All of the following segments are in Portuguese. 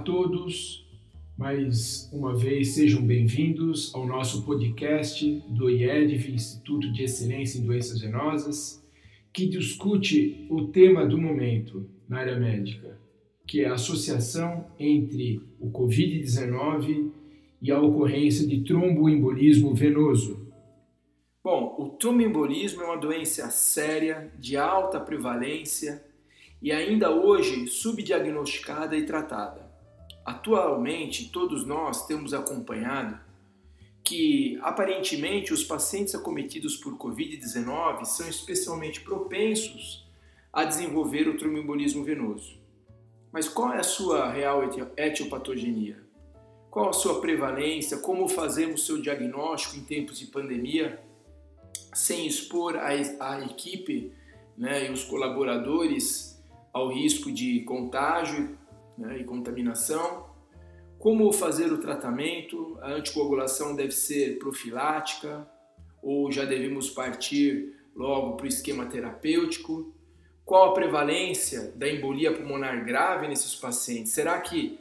todos, mais uma vez sejam bem-vindos ao nosso podcast do IEDV, Instituto de Excelência em Doenças Venosas, que discute o tema do momento na área médica, que é a associação entre o Covid-19 e a ocorrência de tromboembolismo venoso. Bom, o tromboembolismo é uma doença séria, de alta prevalência e ainda hoje subdiagnosticada e tratada. Atualmente, todos nós temos acompanhado que aparentemente os pacientes acometidos por Covid-19 são especialmente propensos a desenvolver o tromboembolismo venoso. Mas qual é a sua real etiopatogenia? Qual a sua prevalência? Como fazemos seu diagnóstico em tempos de pandemia sem expor a, a equipe né, e os colaboradores ao risco de contágio né, e contaminação. Como fazer o tratamento? A anticoagulação deve ser profilática ou já devemos partir logo para o esquema terapêutico? Qual a prevalência da embolia pulmonar grave nesses pacientes? Será que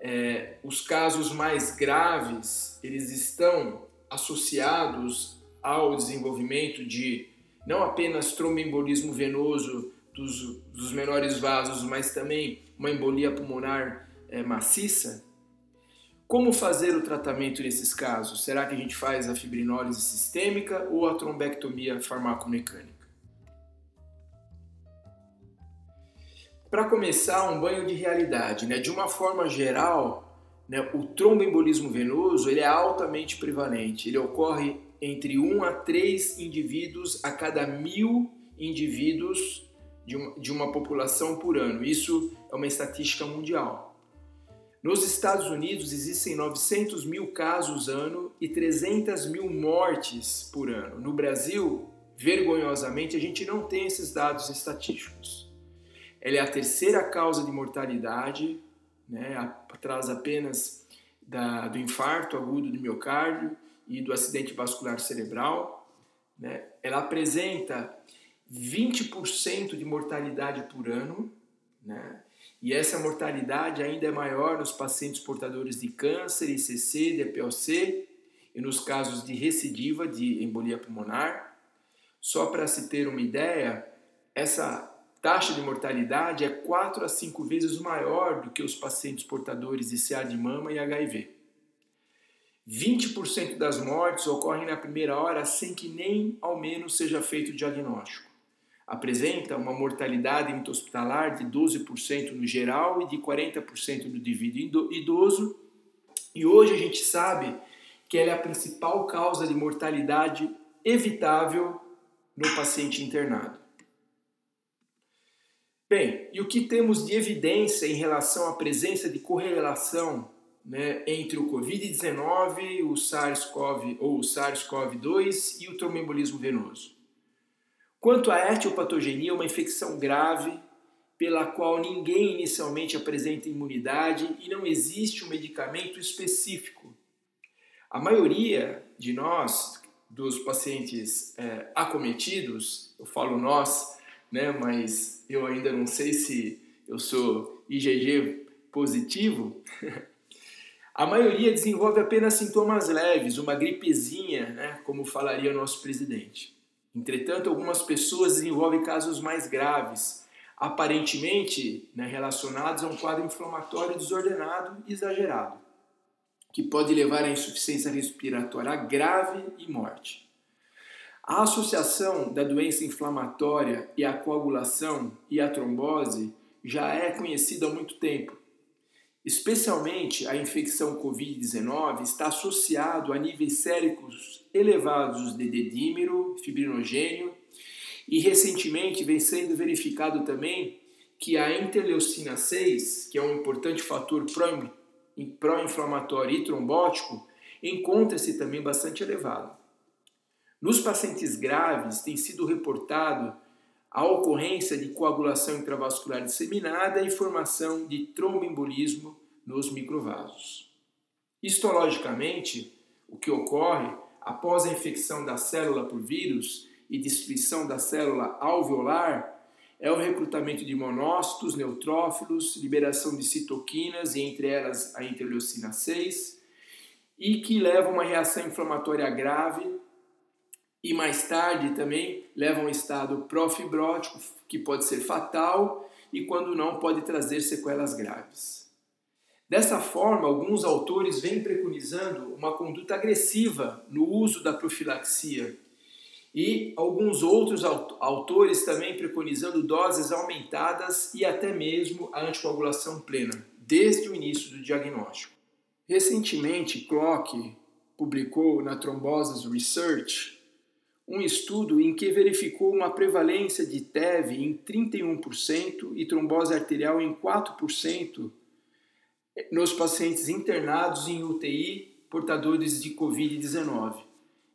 é, os casos mais graves eles estão associados ao desenvolvimento de não apenas tromboembolismo venoso dos, dos menores vasos, mas também uma embolia pulmonar é, maciça, como fazer o tratamento nesses casos? Será que a gente faz a fibrinólise sistêmica ou a trombectomia farmacomecânica? Para começar, um banho de realidade. Né? De uma forma geral, né, o tromboembolismo venoso ele é altamente prevalente. Ele ocorre entre 1 a 3 indivíduos a cada mil indivíduos de uma, de uma população por ano. Isso é uma estatística mundial. Nos Estados Unidos existem 900 mil casos ano e 300 mil mortes por ano. No Brasil, vergonhosamente, a gente não tem esses dados estatísticos. Ela é a terceira causa de mortalidade, né, atrás apenas da, do infarto agudo do miocárdio e do acidente vascular cerebral. Né? Ela apresenta 20% de mortalidade por ano, né? E essa mortalidade ainda é maior nos pacientes portadores de câncer, ICC, DPOC e nos casos de recidiva de embolia pulmonar. Só para se ter uma ideia, essa taxa de mortalidade é 4 a 5 vezes maior do que os pacientes portadores de CA de mama e HIV. 20% das mortes ocorrem na primeira hora sem que nem ao menos seja feito o diagnóstico apresenta uma mortalidade intra-hospitalar de 12% no geral e de 40% no indivíduo idoso. E hoje a gente sabe que ela é a principal causa de mortalidade evitável no paciente internado. Bem, e o que temos de evidência em relação à presença de correlação né, entre o COVID-19, o SARS-CoV ou o SARS-CoV-2 e o tromboembolismo venoso? Quanto à etiopatogenia, uma infecção grave pela qual ninguém inicialmente apresenta imunidade e não existe um medicamento específico. A maioria de nós, dos pacientes é, acometidos, eu falo nós, né, mas eu ainda não sei se eu sou IgG positivo, a maioria desenvolve apenas sintomas leves, uma gripezinha, né, como falaria o nosso presidente. Entretanto, algumas pessoas desenvolvem casos mais graves, aparentemente né, relacionados a um quadro inflamatório desordenado e exagerado, que pode levar à insuficiência respiratória grave e morte. A associação da doença inflamatória e a coagulação e a trombose já é conhecida há muito tempo especialmente a infecção Covid-19, está associado a níveis séricos elevados de dedímero, fibrinogênio, e recentemente vem sendo verificado também que a interleucina 6, que é um importante fator pró-inflamatório e trombótico, encontra-se também bastante elevado. Nos pacientes graves, tem sido reportado a ocorrência de coagulação intravascular disseminada e formação de tromboembolismo nos microvasos. Histologicamente, o que ocorre após a infecção da célula por vírus e destruição da célula alveolar é o recrutamento de monócitos, neutrófilos, liberação de citoquinas, e entre elas a interleucina 6, e que leva a uma reação inflamatória grave e mais tarde também leva a um estado profibrótico que pode ser fatal e quando não pode trazer sequelas graves. Dessa forma, alguns autores vêm preconizando uma conduta agressiva no uso da profilaxia e alguns outros autores também preconizando doses aumentadas e até mesmo a anticoagulação plena, desde o início do diagnóstico. Recentemente, Clock publicou na Thrombosis Research um estudo em que verificou uma prevalência de TEV em 31% e trombose arterial em 4% nos pacientes internados em UTI portadores de Covid-19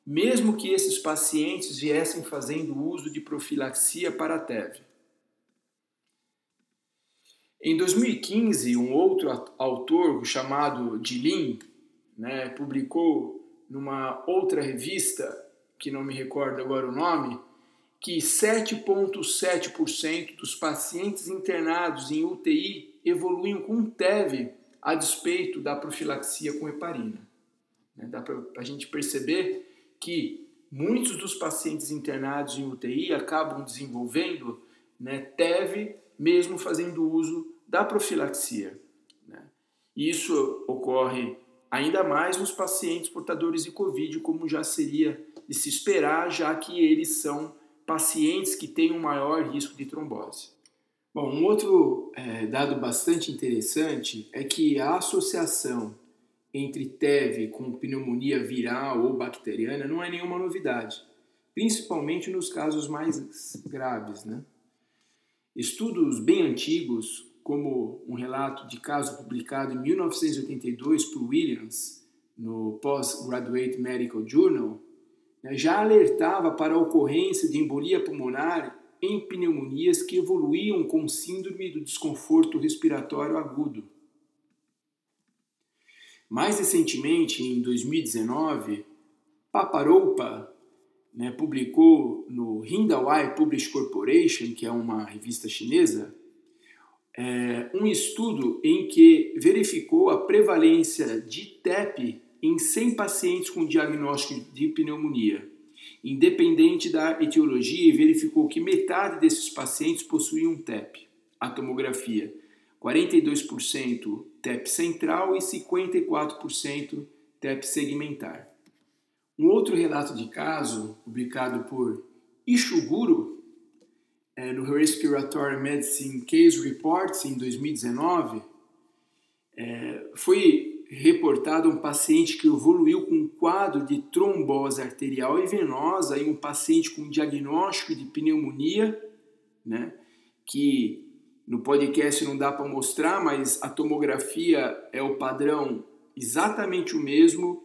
mesmo que esses pacientes viessem fazendo uso de profilaxia para a TEV. Em 2015, um outro autor chamado Dilin né, publicou numa outra revista, que não me recordo agora o nome, que 7,7% dos pacientes internados em UTI evoluem com TEV a despeito da profilaxia com heparina. Né, dá para a gente perceber que muitos dos pacientes internados em UTI acabam desenvolvendo né, TEV, mesmo fazendo uso da profilaxia. Né? Isso ocorre ainda mais nos pacientes portadores de Covid, como já seria de se esperar, já que eles são pacientes que têm um maior risco de trombose. Bom, um outro é, dado bastante interessante é que a associação entre TEV com pneumonia viral ou bacteriana não é nenhuma novidade, principalmente nos casos mais graves. Né? Estudos bem antigos, como um relato de caso publicado em 1982 por Williams no Postgraduate Medical Journal, né, já alertava para a ocorrência de embolia pulmonar em pneumonias que evoluíam com síndrome do desconforto respiratório agudo. Mais recentemente, em 2019, Paparoupa né, publicou no Hindawai Publish Corporation, que é uma revista chinesa, é, um estudo em que verificou a prevalência de TEP em 100 pacientes com diagnóstico de pneumonia, independente da etiologia, verificou que metade desses pacientes possuíam TEP, a tomografia, 42% TEP central e 54% TEP segmentar. Um outro relato de caso, publicado por Ishiguro é, no Respiratory Medicine Case Reports em 2019, é, foi reportado um paciente que evoluiu com um quadro de trombose arterial e venosa e um paciente com diagnóstico de pneumonia, né, que no podcast não dá para mostrar, mas a tomografia é o padrão exatamente o mesmo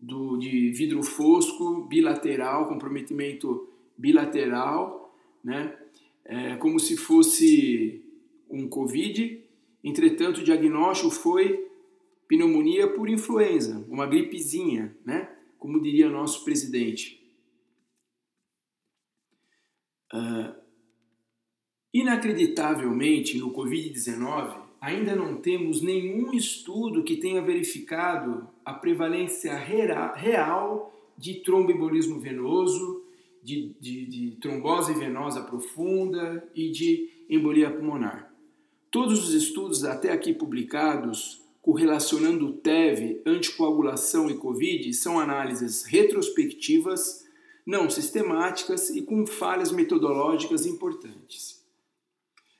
do de vidro fosco, bilateral, comprometimento bilateral, né? É, como se fosse um COVID. Entretanto, o diagnóstico foi pneumonia por influenza, uma gripezinha, né? Como diria nosso presidente. Uh, Inacreditavelmente, no Covid-19, ainda não temos nenhum estudo que tenha verificado a prevalência real de tromboembolismo venoso, de, de, de, trombose venosa profunda e de embolia pulmonar. Todos os estudos até aqui publicados correlacionando TEV, anticoagulação e Covid são análises retrospectivas, não sistemáticas e com falhas metodológicas importantes.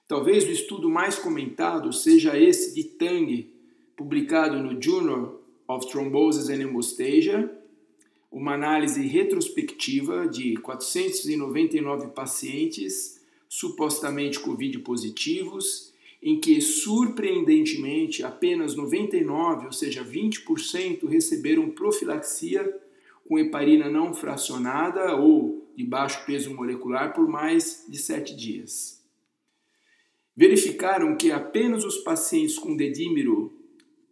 Talvez o estudo mais comentado seja esse de Tang, publicado no Journal of Thrombosis and Hemostasia, uma análise retrospectiva de 499 pacientes supostamente Covid positivos, em que surpreendentemente apenas 99, ou seja, 20% receberam profilaxia com heparina não fracionada ou de baixo peso molecular por mais de 7 dias. Verificaram que apenas os pacientes com dedímero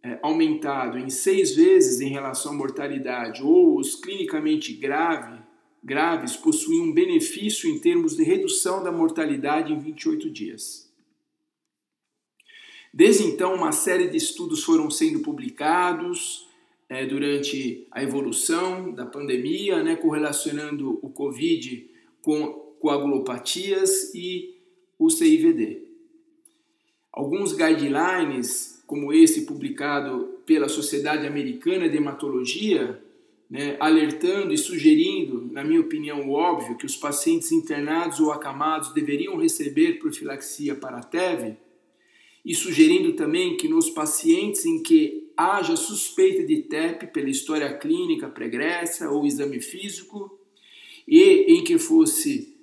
é, aumentado em seis vezes em relação à mortalidade ou os clinicamente grave, graves possuíam um benefício em termos de redução da mortalidade em 28 dias. Desde então, uma série de estudos foram sendo publicados é, durante a evolução da pandemia, né, correlacionando o Covid com coagulopatias e o CIVD. Alguns guidelines, como esse publicado pela Sociedade Americana de Hematologia, né, alertando e sugerindo, na minha opinião, o óbvio, que os pacientes internados ou acamados deveriam receber profilaxia para a TEV, e sugerindo também que nos pacientes em que haja suspeita de TEP pela história clínica pregressa ou exame físico, e em que fosse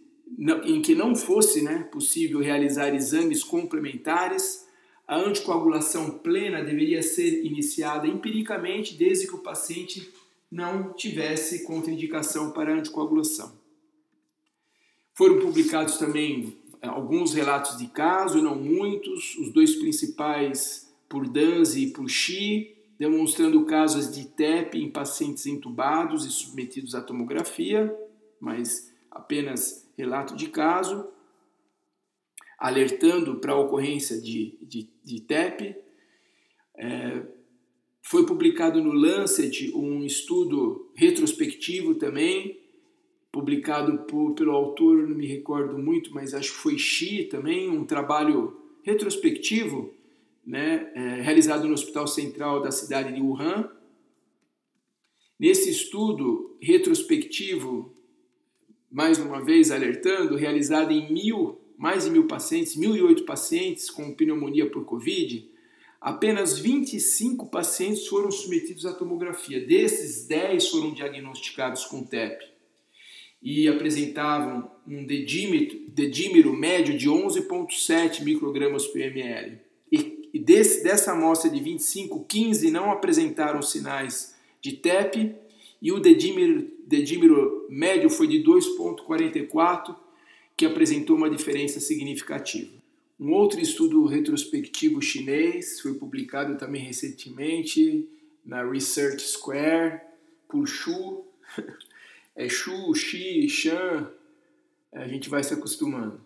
em que não fosse né, possível realizar exames complementares, a anticoagulação plena deveria ser iniciada empiricamente desde que o paciente não tivesse contraindicação para anticoagulação. Foram publicados também eh, alguns relatos de caso, não muitos, os dois principais por Danzi e por demonstrando casos de TEP em pacientes entubados e submetidos à tomografia, mas apenas relato de caso, alertando para a ocorrência de, de, de TEP. É, foi publicado no Lancet um estudo retrospectivo também, publicado por, pelo autor, não me recordo muito, mas acho que foi Xi também, um trabalho retrospectivo né, é, realizado no Hospital Central da cidade de Wuhan. Nesse estudo retrospectivo mais uma vez alertando, realizada em mil, mais de mil pacientes, 1.008 pacientes com pneumonia por Covid, apenas 25 pacientes foram submetidos à tomografia. Desses, 10 foram diagnosticados com TEP e apresentavam um dedímetro, dedímero médio de 11,7 microgramas por ml. E, desse, dessa amostra de 25, 15 não apresentaram sinais de TEP e o dedímero, dedímero médio foi de 2,44, que apresentou uma diferença significativa. Um outro estudo retrospectivo chinês foi publicado também recentemente na Research Square por Xu, é Xu, Xi, Shan, a gente vai se acostumando.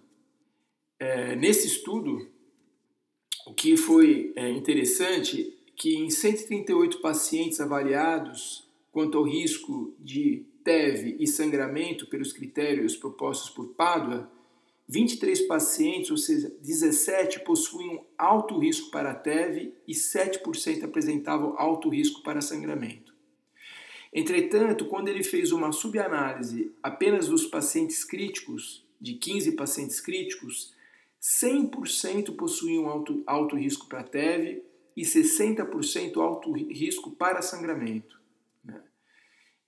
É, nesse estudo, o que foi é, interessante que em 138 pacientes avaliados quanto ao risco de TEV e sangramento pelos critérios propostos por Padua, 23 pacientes, ou seja, 17, possuíam alto risco para TEV e 7% apresentavam alto risco para sangramento. Entretanto, quando ele fez uma subanálise apenas dos pacientes críticos, de 15 pacientes críticos, 100% possuíam alto, alto risco para TEV e 60% alto risco para sangramento.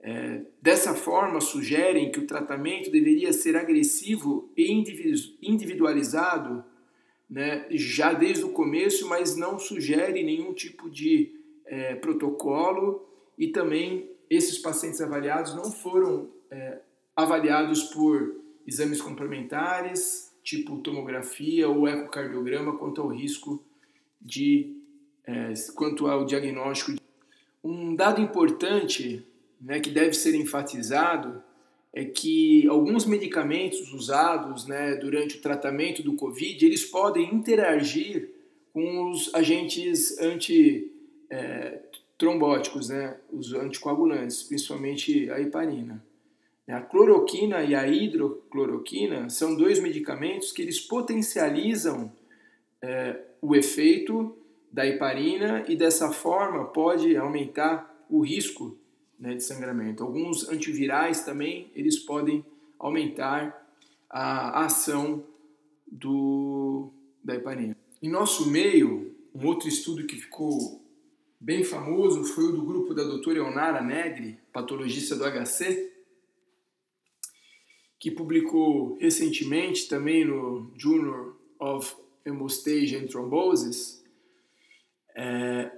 É, dessa forma, sugerem que o tratamento deveria ser agressivo e individualizado né, já desde o começo, mas não sugere nenhum tipo de é, protocolo e também esses pacientes avaliados não foram é, avaliados por exames complementares, tipo tomografia ou ecocardiograma, quanto ao risco de, é, quanto ao diagnóstico. Um dado importante né, que deve ser enfatizado é que alguns medicamentos usados né, durante o tratamento do Covid, eles podem interagir com os agentes antitrombóticos, é, né, os anticoagulantes, principalmente a heparina. A cloroquina e a hidrocloroquina são dois medicamentos que eles potencializam é, o efeito da heparina e dessa forma pode aumentar o risco né, de sangramento. Alguns antivirais também eles podem aumentar a ação do, da heparina. Em nosso meio, um outro estudo que ficou bem famoso foi o do grupo da doutora Eonara Negri, patologista do HC, que publicou recentemente também no Journal of Hemostasia and Thrombosis, é,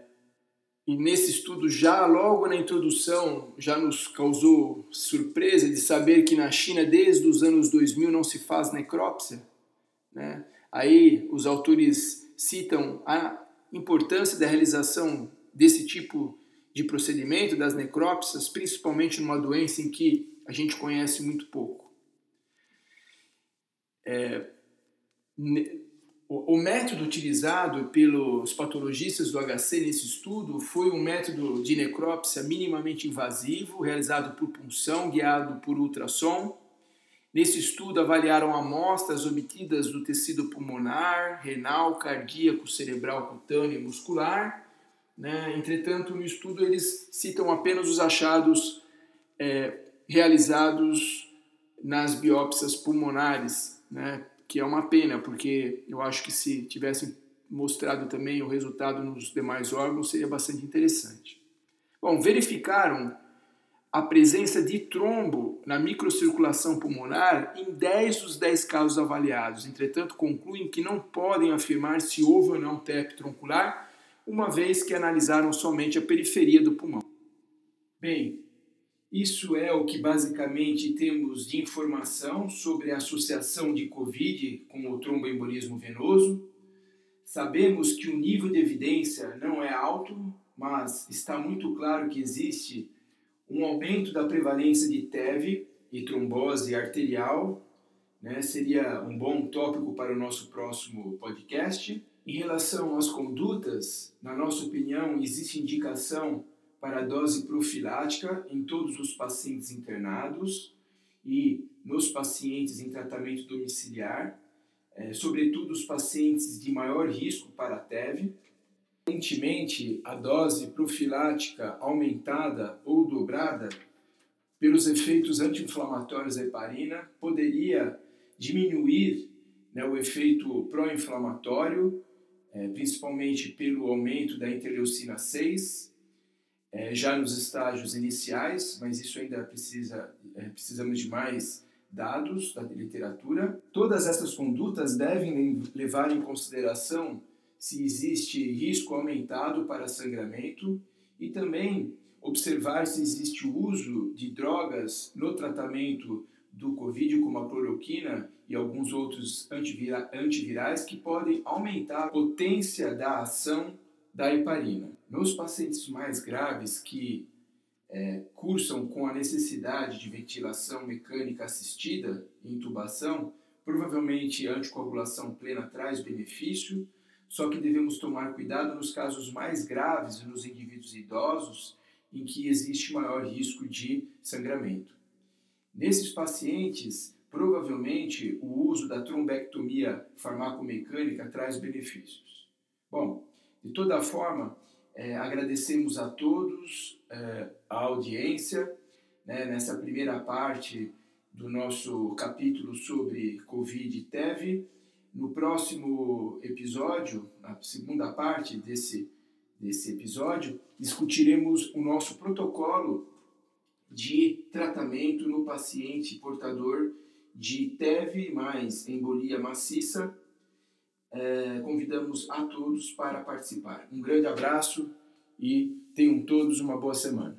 e nesse estudo já logo na introdução já nos causou surpresa de saber que na China desde os anos 2000 não se faz necrópsia, né? Aí os autores citam a importância da realização desse tipo de procedimento das necrópsias, principalmente numa doença em que a gente conhece muito pouco. É, o, método utilizado pelos patologistas do HC nesse estudo foi um método de necrópsia minimamente invasivo, realizado por punção, guiado por ultrassom. Nesse estudo, avaliaram amostras obtidas do tecido pulmonar, renal, cardíaco, cerebral, cutâneo e muscular. Né? Entretanto, no estudo, eles citam apenas os achados é, realizados nas biópsias pulmonares, né? Que é uma pena, porque eu acho que se tivessem mostrado também o resultado nos demais órgãos seria bastante interessante. Bom, verificaram a presença de trombo na microcirculação pulmonar em 10 dos 10 casos avaliados. Entretanto, concluem que não podem afirmar se houve ou não TEP troncular, uma vez que analisaram somente a periferia do pulmão. Bem, isso é o que basicamente temos de informação sobre a associação de Covid com o tromboembolismo venoso. Sabemos que o nível de evidência não é alto, mas está muito claro que existe um aumento da prevalência de TEV e trombose arterial. Né? Seria um bom tópico para o nosso próximo podcast. Em relação às condutas, na nossa opinião, existe indicação para dose profilática em todos os pacientes internados e nos pacientes em tratamento domiciliar, é, sobretudo os pacientes de maior risco para TEV. Recentemente, a dose profilática aumentada ou dobrada pelos efeitos anti-inflamatórios da heparina poderia diminuir né, o efeito pró-inflamatório, é, principalmente pelo aumento da interleucina 6 é, já nos estágios iniciais, mas isso ainda precisa, é, precisamos de mais dados da literatura. Todas essas condutas devem levar em consideração se existe risco aumentado para sangramento e também observar se existe o uso de drogas no tratamento do Covid, como a cloroquina e alguns outros antivira antivirais, que podem aumentar a potência da ação da heparina. Nos pacientes mais graves que é, cursam com a necessidade de ventilação mecânica assistida intubação, provavelmente a anticoagulação plena traz benefício, só que devemos tomar cuidado nos casos mais graves nos indivíduos idosos em que existe maior risco de sangramento. Nesses pacientes, provavelmente o uso da trombectomia farmacomecânica traz benefícios. Bom, de toda forma, é, agradecemos a todos é, a audiência né, nessa primeira parte do nosso capítulo sobre Covid e TEV. No próximo episódio, na segunda parte desse, desse episódio, discutiremos o nosso protocolo de tratamento no paciente portador de TEV mais embolia maciça é, convidamos a todos para participar. Um grande abraço e tenham todos uma boa semana.